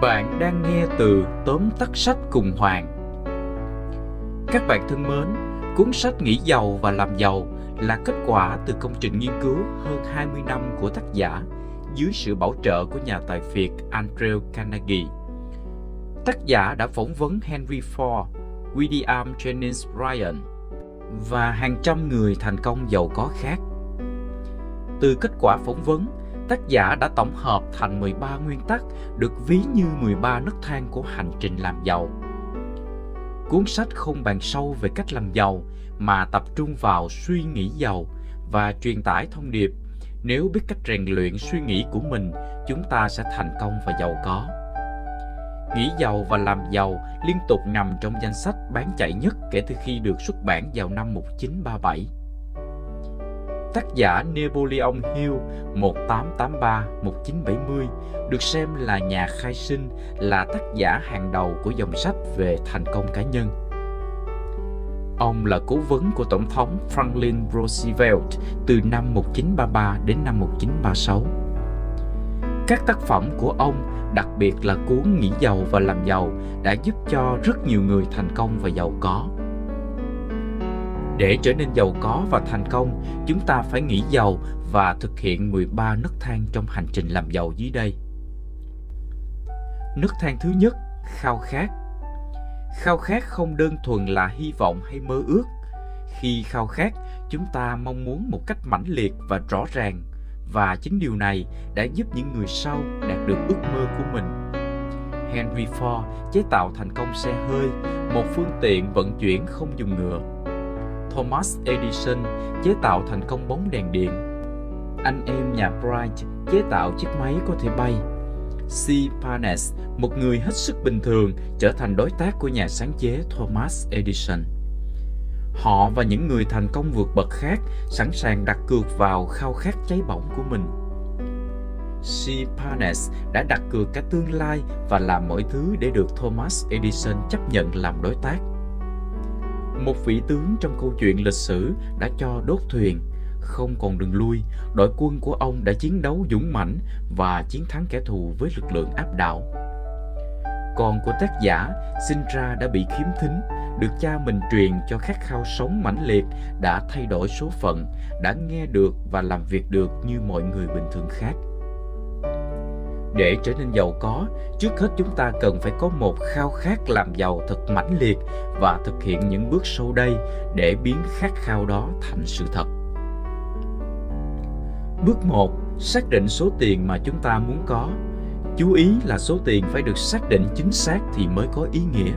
Bạn đang nghe từ tóm tắt sách cùng Hoàng. Các bạn thân mến, cuốn sách Nghĩ giàu và làm giàu là kết quả từ công trình nghiên cứu hơn 20 năm của tác giả dưới sự bảo trợ của nhà tài phiệt Andrew Carnegie. Tác giả đã phỏng vấn Henry Ford, William Jennings Bryan và hàng trăm người thành công giàu có khác. Từ kết quả phỏng vấn, tác giả đã tổng hợp thành 13 nguyên tắc được ví như 13 nấc thang của hành trình làm giàu. Cuốn sách không bàn sâu về cách làm giàu mà tập trung vào suy nghĩ giàu và truyền tải thông điệp nếu biết cách rèn luyện suy nghĩ của mình, chúng ta sẽ thành công và giàu có. Nghĩ giàu và làm giàu liên tục nằm trong danh sách bán chạy nhất kể từ khi được xuất bản vào năm 1937 tác giả Napoleon Hill 1883-1970 được xem là nhà khai sinh, là tác giả hàng đầu của dòng sách về thành công cá nhân. Ông là cố vấn của Tổng thống Franklin Roosevelt từ năm 1933 đến năm 1936. Các tác phẩm của ông, đặc biệt là cuốn Nghĩ giàu và làm giàu, đã giúp cho rất nhiều người thành công và giàu có. Để trở nên giàu có và thành công, chúng ta phải nghĩ giàu và thực hiện 13 nấc thang trong hành trình làm giàu dưới đây. Nấc thang thứ nhất, khao khát. Khao khát không đơn thuần là hy vọng hay mơ ước. Khi khao khát, chúng ta mong muốn một cách mãnh liệt và rõ ràng và chính điều này đã giúp những người sau đạt được ước mơ của mình. Henry Ford chế tạo thành công xe hơi, một phương tiện vận chuyển không dùng ngựa Thomas Edison chế tạo thành công bóng đèn điện. Anh em nhà Bright chế tạo chiếc máy có thể bay. C. Parnes, một người hết sức bình thường, trở thành đối tác của nhà sáng chế Thomas Edison. Họ và những người thành công vượt bậc khác sẵn sàng đặt cược vào khao khát cháy bỏng của mình. C. Parnes đã đặt cược cả tương lai và làm mọi thứ để được Thomas Edison chấp nhận làm đối tác. Một vị tướng trong câu chuyện lịch sử đã cho đốt thuyền, không còn đường lui, đội quân của ông đã chiến đấu dũng mãnh và chiến thắng kẻ thù với lực lượng áp đảo. Con của tác giả sinh ra đã bị khiếm thính, được cha mình truyền cho khát khao sống mãnh liệt đã thay đổi số phận, đã nghe được và làm việc được như mọi người bình thường khác. Để trở nên giàu có, trước hết chúng ta cần phải có một khao khát làm giàu thật mãnh liệt và thực hiện những bước sau đây để biến khát khao đó thành sự thật. Bước 1. Xác định số tiền mà chúng ta muốn có. Chú ý là số tiền phải được xác định chính xác thì mới có ý nghĩa.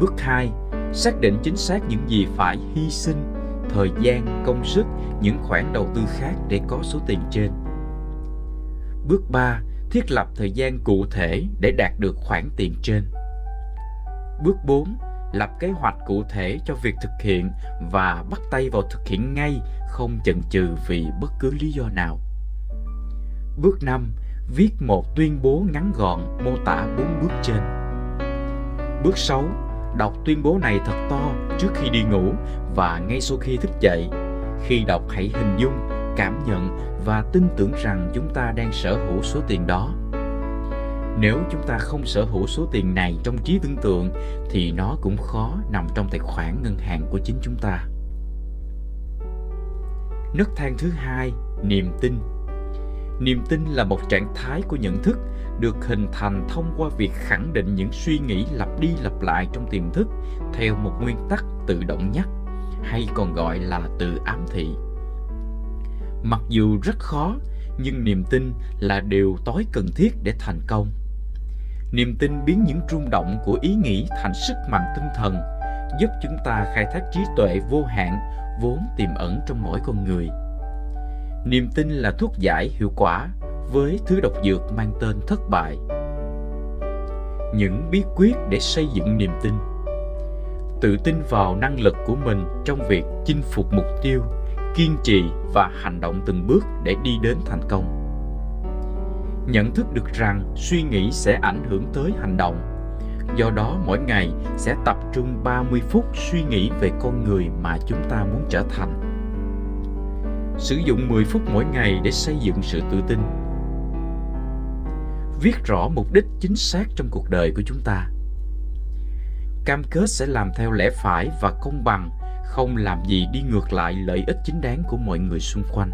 Bước 2. Xác định chính xác những gì phải hy sinh, thời gian, công sức, những khoản đầu tư khác để có số tiền trên. Bước 3. Thiết lập thời gian cụ thể để đạt được khoản tiền trên. Bước 4. Lập kế hoạch cụ thể cho việc thực hiện và bắt tay vào thực hiện ngay, không chần chừ vì bất cứ lý do nào. Bước 5. Viết một tuyên bố ngắn gọn mô tả bốn bước trên. Bước 6. Đọc tuyên bố này thật to trước khi đi ngủ và ngay sau khi thức dậy. Khi đọc hãy hình dung, cảm nhận và tin tưởng rằng chúng ta đang sở hữu số tiền đó. Nếu chúng ta không sở hữu số tiền này trong trí tưởng tượng, thì nó cũng khó nằm trong tài khoản ngân hàng của chính chúng ta. Nấc thang thứ hai, niềm tin. Niềm tin là một trạng thái của nhận thức được hình thành thông qua việc khẳng định những suy nghĩ lặp đi lặp lại trong tiềm thức theo một nguyên tắc tự động nhắc hay còn gọi là tự ám thị mặc dù rất khó, nhưng niềm tin là điều tối cần thiết để thành công. Niềm tin biến những rung động của ý nghĩ thành sức mạnh tinh thần, giúp chúng ta khai thác trí tuệ vô hạn, vốn tiềm ẩn trong mỗi con người. Niềm tin là thuốc giải hiệu quả với thứ độc dược mang tên thất bại. Những bí quyết để xây dựng niềm tin. Tự tin vào năng lực của mình trong việc chinh phục mục tiêu kiên trì và hành động từng bước để đi đến thành công. Nhận thức được rằng suy nghĩ sẽ ảnh hưởng tới hành động. Do đó, mỗi ngày sẽ tập trung 30 phút suy nghĩ về con người mà chúng ta muốn trở thành. Sử dụng 10 phút mỗi ngày để xây dựng sự tự tin. Viết rõ mục đích chính xác trong cuộc đời của chúng ta. Cam kết sẽ làm theo lẽ phải và công bằng không làm gì đi ngược lại lợi ích chính đáng của mọi người xung quanh.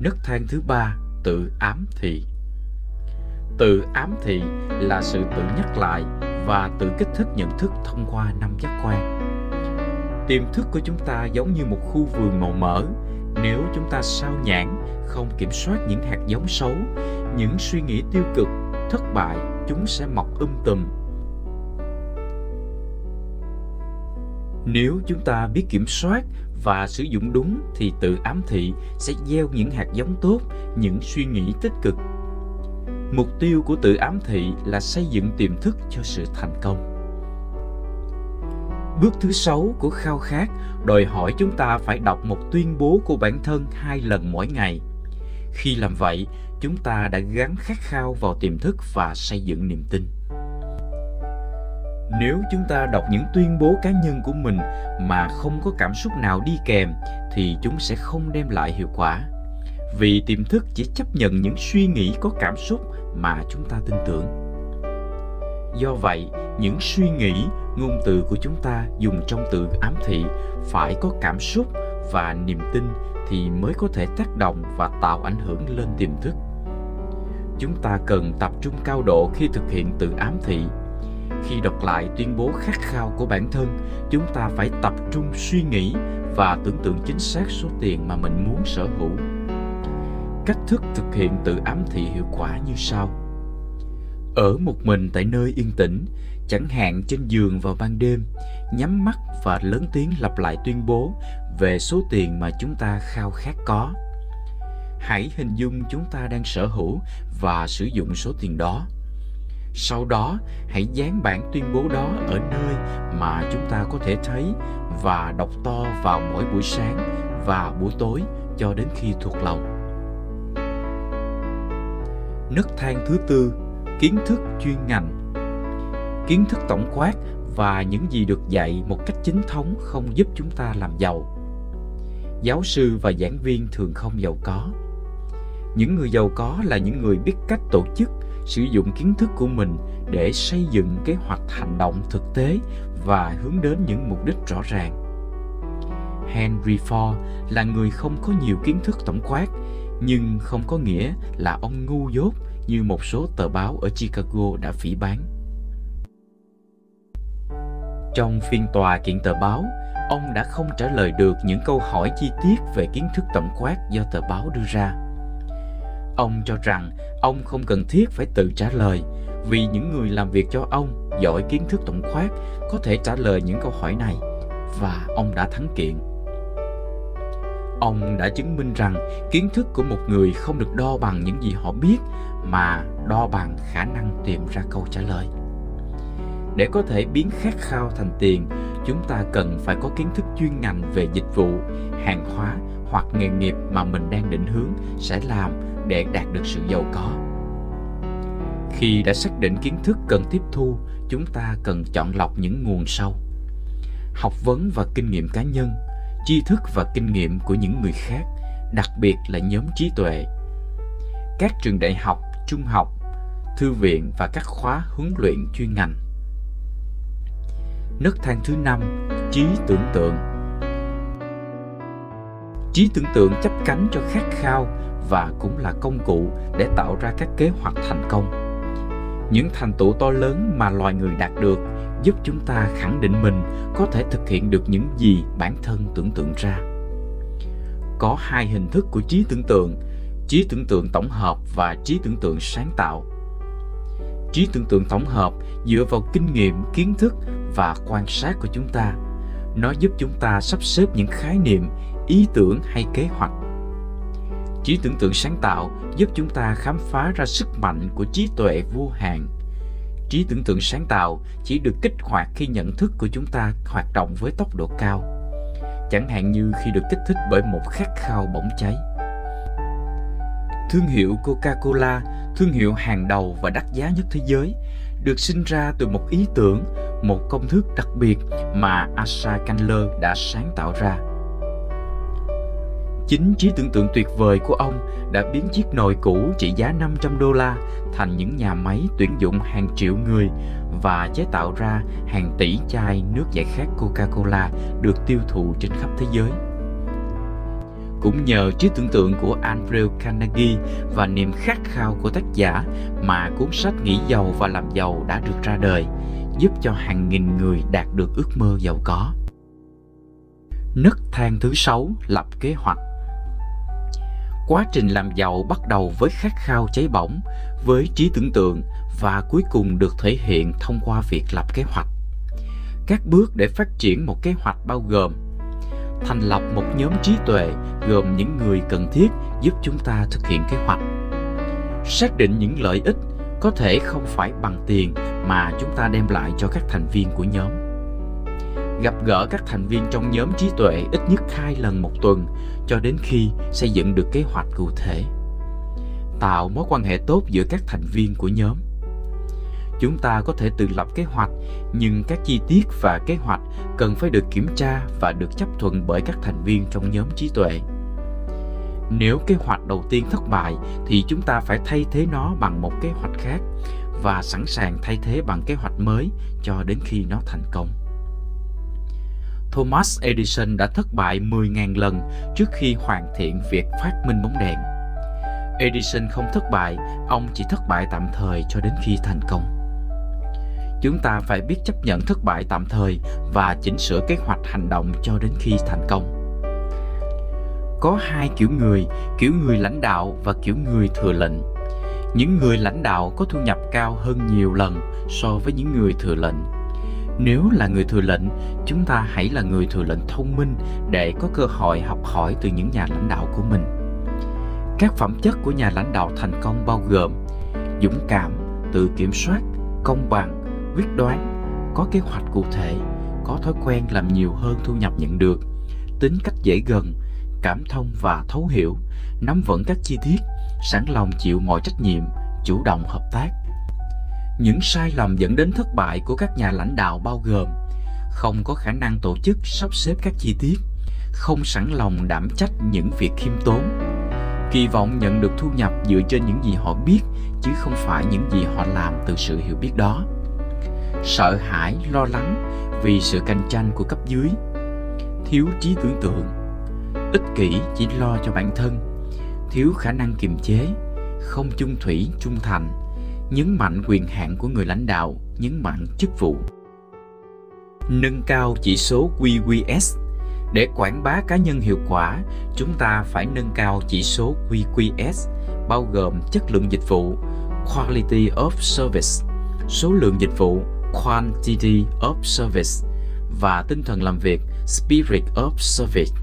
Nấc thang thứ ba, tự ám thị. Tự ám thị là sự tự nhắc lại và tự kích thích nhận thức thông qua năm giác quan. Tiềm thức của chúng ta giống như một khu vườn màu mỡ. Nếu chúng ta sao nhãn không kiểm soát những hạt giống xấu, những suy nghĩ tiêu cực, thất bại, chúng sẽ mọc um tùm. Nếu chúng ta biết kiểm soát và sử dụng đúng thì tự ám thị sẽ gieo những hạt giống tốt, những suy nghĩ tích cực. Mục tiêu của tự ám thị là xây dựng tiềm thức cho sự thành công. Bước thứ sáu của khao khát, đòi hỏi chúng ta phải đọc một tuyên bố của bản thân hai lần mỗi ngày. Khi làm vậy, chúng ta đã gắn khát khao vào tiềm thức và xây dựng niềm tin nếu chúng ta đọc những tuyên bố cá nhân của mình mà không có cảm xúc nào đi kèm, thì chúng sẽ không đem lại hiệu quả. Vì tiềm thức chỉ chấp nhận những suy nghĩ có cảm xúc mà chúng ta tin tưởng. Do vậy, những suy nghĩ, ngôn từ của chúng ta dùng trong từ ám thị phải có cảm xúc và niềm tin thì mới có thể tác động và tạo ảnh hưởng lên tiềm thức. Chúng ta cần tập trung cao độ khi thực hiện tự ám thị khi đọc lại tuyên bố khát khao của bản thân, chúng ta phải tập trung suy nghĩ và tưởng tượng chính xác số tiền mà mình muốn sở hữu. Cách thức thực hiện tự ám thị hiệu quả như sau. Ở một mình tại nơi yên tĩnh, chẳng hạn trên giường vào ban đêm, nhắm mắt và lớn tiếng lặp lại tuyên bố về số tiền mà chúng ta khao khát có. Hãy hình dung chúng ta đang sở hữu và sử dụng số tiền đó sau đó, hãy dán bản tuyên bố đó ở nơi mà chúng ta có thể thấy và đọc to vào mỗi buổi sáng và buổi tối cho đến khi thuộc lòng. Nấc thang thứ tư, kiến thức chuyên ngành. Kiến thức tổng quát và những gì được dạy một cách chính thống không giúp chúng ta làm giàu. Giáo sư và giảng viên thường không giàu có. Những người giàu có là những người biết cách tổ chức sử dụng kiến thức của mình để xây dựng kế hoạch hành động thực tế và hướng đến những mục đích rõ ràng henry ford là người không có nhiều kiến thức tổng quát nhưng không có nghĩa là ông ngu dốt như một số tờ báo ở chicago đã phỉ bán trong phiên tòa kiện tờ báo, ông đã không trả lời được những câu hỏi chi tiết về kiến thức tổng quát do tờ báo đưa ra. Ông cho rằng ông không cần thiết phải tự trả lời, vì những người làm việc cho ông giỏi kiến thức tổng quát có thể trả lời những câu hỏi này, và ông đã thắng kiện. Ông đã chứng minh rằng kiến thức của một người không được đo bằng những gì họ biết, mà đo bằng khả năng tìm ra câu trả lời để có thể biến khát khao thành tiền, chúng ta cần phải có kiến thức chuyên ngành về dịch vụ, hàng hóa hoặc nghề nghiệp mà mình đang định hướng sẽ làm để đạt được sự giàu có. Khi đã xác định kiến thức cần tiếp thu chúng ta cần chọn lọc những nguồn sau. Học vấn và kinh nghiệm cá nhân tri thức và kinh nghiệm của những người khác đặc biệt là nhóm trí tuệ. Các trường đại học trung học thư viện và các khóa huấn luyện chuyên ngành. Nấc thang thứ năm, trí tưởng tượng. Trí tưởng tượng chấp cánh cho khát khao và cũng là công cụ để tạo ra các kế hoạch thành công. Những thành tựu to lớn mà loài người đạt được giúp chúng ta khẳng định mình có thể thực hiện được những gì bản thân tưởng tượng ra. Có hai hình thức của trí tưởng tượng, trí tưởng tượng tổng hợp và trí tưởng tượng sáng tạo trí tưởng tượng tổng hợp dựa vào kinh nghiệm kiến thức và quan sát của chúng ta nó giúp chúng ta sắp xếp những khái niệm ý tưởng hay kế hoạch. Trí tưởng tượng sáng tạo giúp chúng ta khám phá ra sức mạnh của trí tuệ vô hạn. Trí tưởng tượng sáng tạo chỉ được kích hoạt khi nhận thức của chúng ta hoạt động với tốc độ cao chẳng hạn như khi được kích thích bởi một khát khao bỗng cháy. Thương hiệu Coca-Cola, thương hiệu hàng đầu và đắt giá nhất thế giới, được sinh ra từ một ý tưởng, một công thức đặc biệt mà Asa Candler đã sáng tạo ra. Chính trí tưởng tượng tuyệt vời của ông đã biến chiếc nồi cũ trị giá 500 đô la thành những nhà máy tuyển dụng hàng triệu người và chế tạo ra hàng tỷ chai nước giải khát Coca-Cola được tiêu thụ trên khắp thế giới. Cũng nhờ trí tưởng tượng của Andrew Carnegie và niềm khát khao của tác giả mà cuốn sách Nghĩ giàu và làm giàu đã được ra đời, giúp cho hàng nghìn người đạt được ước mơ giàu có. Nấc thang thứ sáu lập kế hoạch Quá trình làm giàu bắt đầu với khát khao cháy bỏng, với trí tưởng tượng và cuối cùng được thể hiện thông qua việc lập kế hoạch. Các bước để phát triển một kế hoạch bao gồm thành lập một nhóm trí tuệ gồm những người cần thiết giúp chúng ta thực hiện kế hoạch. Xác định những lợi ích có thể không phải bằng tiền mà chúng ta đem lại cho các thành viên của nhóm. Gặp gỡ các thành viên trong nhóm trí tuệ ít nhất hai lần một tuần, cho đến khi xây dựng được kế hoạch cụ thể. Tạo mối quan hệ tốt giữa các thành viên của nhóm. Chúng ta có thể tự lập kế hoạch, nhưng các chi tiết và kế hoạch cần phải được kiểm tra và được chấp thuận bởi các thành viên trong nhóm trí tuệ. Nếu kế hoạch đầu tiên thất bại, thì chúng ta phải thay thế nó bằng một kế hoạch khác và sẵn sàng thay thế bằng kế hoạch mới cho đến khi nó thành công. Thomas Edison đã thất bại 10.000 lần trước khi hoàn thiện việc phát minh bóng đèn. Edison không thất bại, ông chỉ thất bại tạm thời cho đến khi thành công. Chúng ta phải biết chấp nhận thất bại tạm thời và chỉnh sửa kế hoạch hành động cho đến khi thành công. Có hai kiểu người kiểu người lãnh đạo và kiểu người thừa lệnh. Những người lãnh đạo có thu nhập cao hơn nhiều lần so với những người thừa lệnh nếu là người thừa lệnh chúng ta hãy là người thừa lệnh thông minh để có cơ hội học hỏi từ những nhà lãnh đạo của mình các phẩm chất của nhà lãnh đạo thành công bao gồm dũng cảm tự kiểm soát công bằng quyết đoán, có kế hoạch cụ thể, có thói quen làm nhiều hơn thu nhập nhận được, tính cách dễ gần, cảm thông và thấu hiểu, nắm vững các chi tiết, sẵn lòng chịu mọi trách nhiệm, chủ động hợp tác. Những sai lầm dẫn đến thất bại của các nhà lãnh đạo bao gồm không có khả năng tổ chức sắp xếp các chi tiết, không sẵn lòng đảm trách những việc khiêm tốn, kỳ vọng nhận được thu nhập dựa trên những gì họ biết chứ không phải những gì họ làm từ sự hiểu biết đó. Sợ hãi, lo lắng vì sự cạnh tranh của cấp dưới, thiếu trí tưởng tượng, ích kỷ chỉ lo cho bản thân, thiếu khả năng kiềm chế, không chung thủy, trung thành, nhấn mạnh quyền hạn của người lãnh đạo, nhấn mạnh chức vụ. Nâng cao chỉ số QQS để quảng bá cá nhân hiệu quả, chúng ta phải nâng cao chỉ số QQS bao gồm chất lượng dịch vụ, quality of service, số lượng dịch vụ, quantity of service và tinh thần làm việc spirit of service.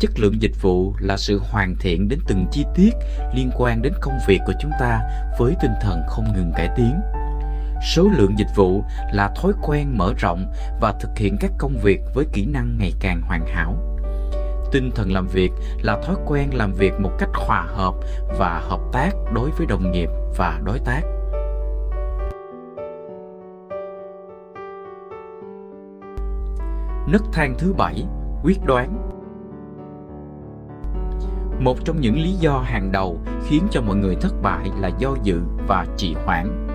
Chất lượng dịch vụ là sự hoàn thiện đến từng chi tiết liên quan đến công việc của chúng ta với tinh thần không ngừng cải tiến. Số lượng dịch vụ là thói quen mở rộng và thực hiện các công việc với kỹ năng ngày càng hoàn hảo. Tinh thần làm việc là thói quen làm việc một cách hòa hợp và hợp tác đối với đồng nghiệp và đối tác Nấc thang thứ bảy, quyết đoán. Một trong những lý do hàng đầu khiến cho mọi người thất bại là do dự và trì hoãn.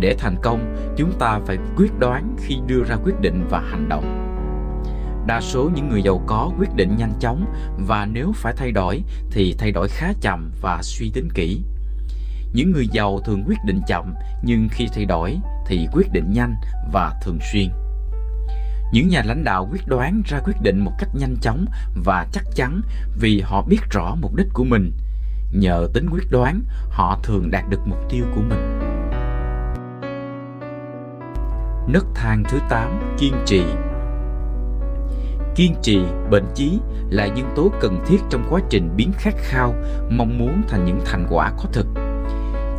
Để thành công, chúng ta phải quyết đoán khi đưa ra quyết định và hành động. Đa số những người giàu có quyết định nhanh chóng và nếu phải thay đổi thì thay đổi khá chậm và suy tính kỹ. Những người giàu thường quyết định chậm nhưng khi thay đổi thì quyết định nhanh và thường xuyên. Những nhà lãnh đạo quyết đoán ra quyết định một cách nhanh chóng và chắc chắn vì họ biết rõ mục đích của mình. Nhờ tính quyết đoán, họ thường đạt được mục tiêu của mình. Nấc thang thứ 8, kiên trì. Kiên trì, bền chí là nhân tố cần thiết trong quá trình biến khát khao, mong muốn thành những thành quả có thực.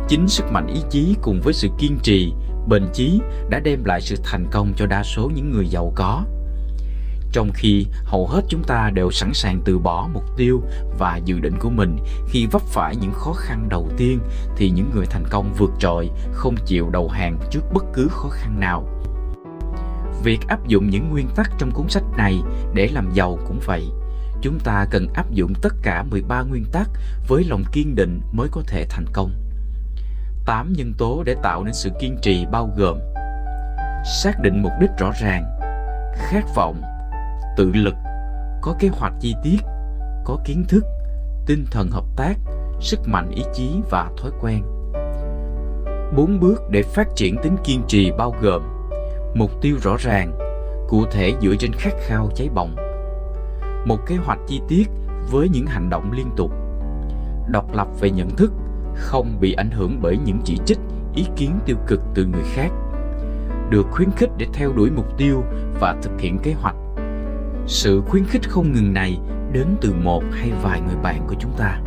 Chính sức mạnh ý chí cùng với sự kiên trì bền chí đã đem lại sự thành công cho đa số những người giàu có. Trong khi hầu hết chúng ta đều sẵn sàng từ bỏ mục tiêu và dự định của mình khi vấp phải những khó khăn đầu tiên, thì những người thành công vượt trội, không chịu đầu hàng trước bất cứ khó khăn nào. Việc áp dụng những nguyên tắc trong cuốn sách này để làm giàu cũng vậy. chúng ta cần áp dụng tất cả 13 nguyên tắc với lòng kiên định mới có thể thành công. 8 nhân tố để tạo nên sự kiên trì bao gồm xác định mục đích rõ ràng, khát vọng, tự lực, có kế hoạch chi tiết, có kiến thức, tinh thần hợp tác, sức mạnh ý chí và thói quen. Bốn bước để phát triển tính kiên trì bao gồm mục tiêu rõ ràng, cụ thể dựa trên khát khao cháy bỏng. Một kế hoạch chi tiết với những hành động liên tục. Độc lập về nhận thức, không bị ảnh hưởng bởi những chỉ trích, ý kiến tiêu cực từ người khác. Được khuyến khích để theo đuổi mục tiêu và thực hiện kế hoạch. Sự khuyến khích không ngừng này đến từ một hay vài người bạn của chúng ta.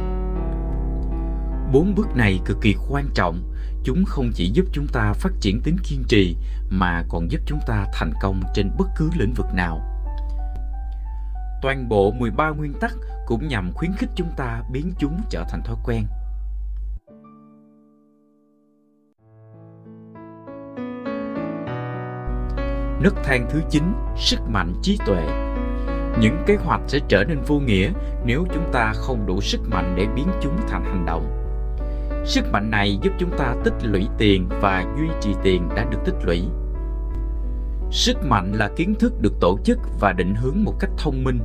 Bốn bước này cực kỳ quan trọng, chúng không chỉ giúp chúng ta phát triển tính kiên trì mà còn giúp chúng ta thành công trên bất cứ lĩnh vực nào. Toàn bộ 13 nguyên tắc cũng nhằm khuyến khích chúng ta biến chúng trở thành thói quen. Nấc thang thứ 9, sức mạnh trí tuệ. Những kế hoạch sẽ trở nên vô nghĩa nếu chúng ta không đủ sức mạnh để biến chúng thành hành động. Sức mạnh này giúp chúng ta tích lũy tiền và duy trì tiền đã được tích lũy. Sức mạnh là kiến thức được tổ chức và định hướng một cách thông minh.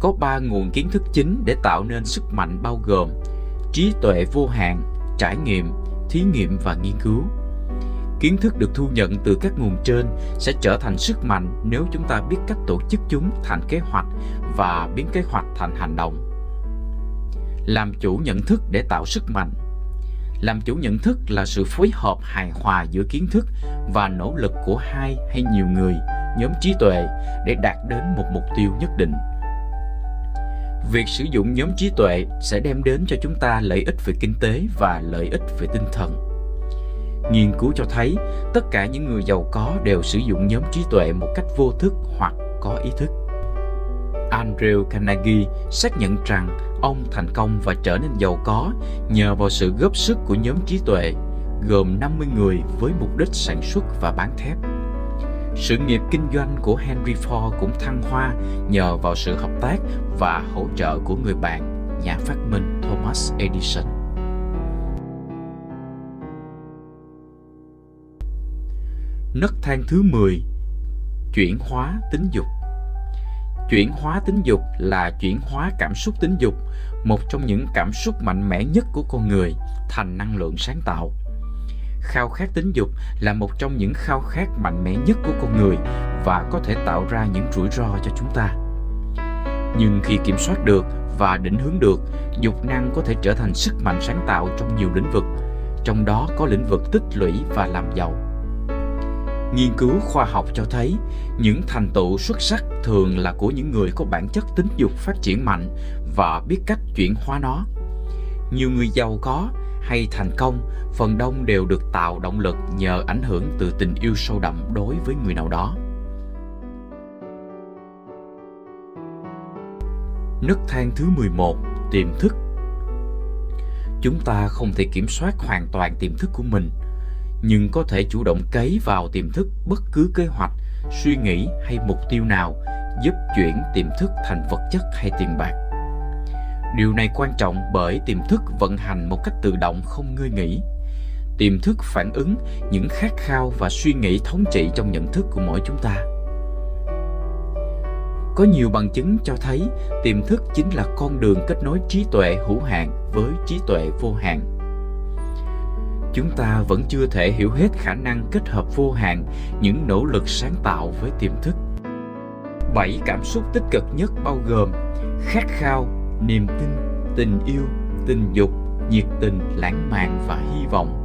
Có ba nguồn kiến thức chính để tạo nên sức mạnh bao gồm trí tuệ vô hạn, trải nghiệm, thí nghiệm và nghiên cứu. Kiến thức được thu nhận từ các nguồn trên sẽ trở thành sức mạnh nếu chúng ta biết cách tổ chức chúng thành kế hoạch và biến kế hoạch thành hành động. Làm chủ nhận thức để tạo sức mạnh. Làm chủ nhận thức là sự phối hợp hài hòa giữa kiến thức và nỗ lực của hai hay nhiều người, nhóm trí tuệ để đạt đến một mục tiêu nhất định. Việc sử dụng nhóm trí tuệ sẽ đem đến cho chúng ta lợi ích về kinh tế và lợi ích về tinh thần nghiên cứu cho thấy tất cả những người giàu có đều sử dụng nhóm trí tuệ một cách vô thức hoặc có ý thức Andrew Carnegie xác nhận rằng ông thành công và trở nên giàu có nhờ vào sự góp sức của nhóm trí tuệ, gồm 50 người với mục đích sản xuất và bán thép. Sự nghiệp kinh doanh của Henry Ford cũng thăng hoa nhờ vào sự hợp tác và hỗ trợ của người bạn, nhà phát minh Thomas Edison. Nấc thang thứ 10 Chuyển hóa tính dục Chuyển hóa tính dục là chuyển hóa cảm xúc tính dục, một trong những cảm xúc mạnh mẽ nhất của con người, thành năng lượng sáng tạo. Khao khát tính dục là một trong những khao khát mạnh mẽ nhất của con người và có thể tạo ra những rủi ro cho chúng ta. Nhưng khi kiểm soát được và định hướng được, dục năng có thể trở thành sức mạnh sáng tạo trong nhiều lĩnh vực, trong đó có lĩnh vực tích lũy và làm giàu. Nghiên cứu khoa học cho thấy những thành tựu xuất sắc thường là của những người có bản chất tính dục phát triển mạnh và biết cách chuyển hóa nó. Nhiều người giàu có hay thành công, phần đông đều được tạo động lực nhờ ảnh hưởng từ tình yêu sâu đậm đối với người nào đó. Nấc thang thứ 11, tiềm thức. Chúng ta không thể kiểm soát hoàn toàn tiềm thức của mình – nhưng có thể chủ động cấy vào tiềm thức bất cứ kế hoạch, suy nghĩ hay mục tiêu nào giúp chuyển tiềm thức thành vật chất hay tiền bạc. Điều này quan trọng bởi tiềm thức vận hành một cách tự động không ngơi nghỉ. Tiềm thức phản ứng những khát khao và suy nghĩ thống trị trong nhận thức của mỗi chúng ta. Có nhiều bằng chứng cho thấy tiềm thức chính là con đường kết nối trí tuệ hữu hạn với trí tuệ vô hạn chúng ta vẫn chưa thể hiểu hết khả năng kết hợp vô hạn những nỗ lực sáng tạo với tiềm thức. Bảy cảm xúc tích cực nhất bao gồm khát khao, niềm tin, tình yêu, tình dục, nhiệt tình, lãng mạn và hy vọng.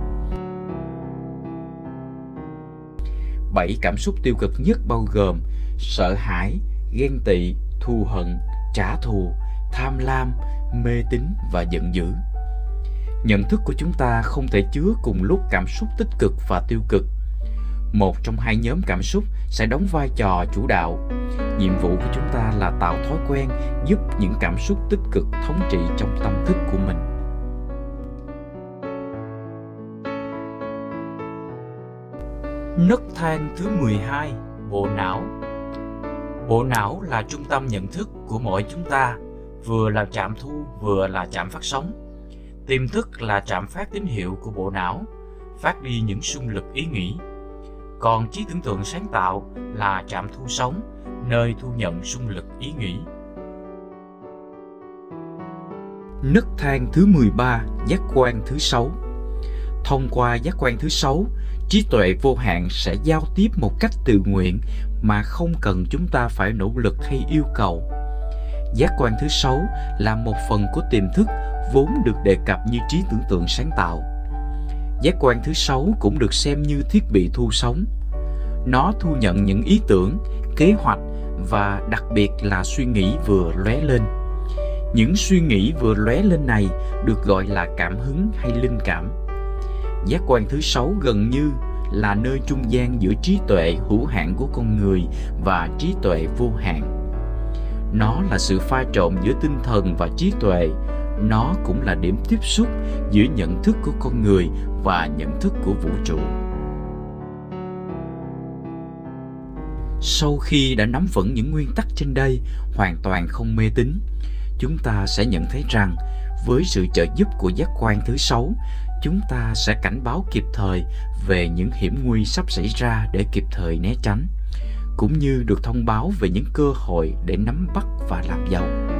Bảy cảm xúc tiêu cực nhất bao gồm sợ hãi, ghen tị, thù hận, trả thù, tham lam, mê tín và giận dữ nhận thức của chúng ta không thể chứa cùng lúc cảm xúc tích cực và tiêu cực. Một trong hai nhóm cảm xúc sẽ đóng vai trò chủ đạo. Nhiệm vụ của chúng ta là tạo thói quen giúp những cảm xúc tích cực thống trị trong tâm thức của mình. Nấc thang thứ 12 Bộ não. Bộ não là trung tâm nhận thức của mỗi chúng ta, vừa là trạm thu vừa là trạm phát sóng. Tiềm thức là trạm phát tín hiệu của bộ não, phát đi những xung lực ý nghĩ. Còn trí tưởng tượng sáng tạo là trạm thu sóng, nơi thu nhận xung lực ý nghĩ. Nấc thang thứ 13, giác quan thứ 6 Thông qua giác quan thứ 6, trí tuệ vô hạn sẽ giao tiếp một cách tự nguyện mà không cần chúng ta phải nỗ lực hay yêu cầu. Giác quan thứ sáu là một phần của tiềm thức vốn được đề cập như trí tưởng tượng sáng tạo. Giác quan thứ sáu cũng được xem như thiết bị thu sóng. Nó thu nhận những ý tưởng, kế hoạch và đặc biệt là suy nghĩ vừa lóe lên những suy nghĩ vừa lóe lên này được gọi là cảm hứng hay linh cảm. Giác quan thứ sáu gần như là nơi trung gian giữa trí tuệ hữu hạn của con người và trí tuệ vô hạn. Nó là sự pha trộn giữa tinh thần và trí tuệ. Nó cũng là điểm tiếp xúc giữa nhận thức của con người và nhận thức của vũ trụ. Sau khi đã nắm vững những nguyên tắc trên đây, hoàn toàn không mê tín, chúng ta sẽ nhận thấy rằng với sự trợ giúp của giác quan thứ sáu, chúng ta sẽ cảnh báo kịp thời về những hiểm nguy sắp xảy ra để kịp thời né tránh, cũng như được thông báo về những cơ hội để nắm bắt và làm giàu.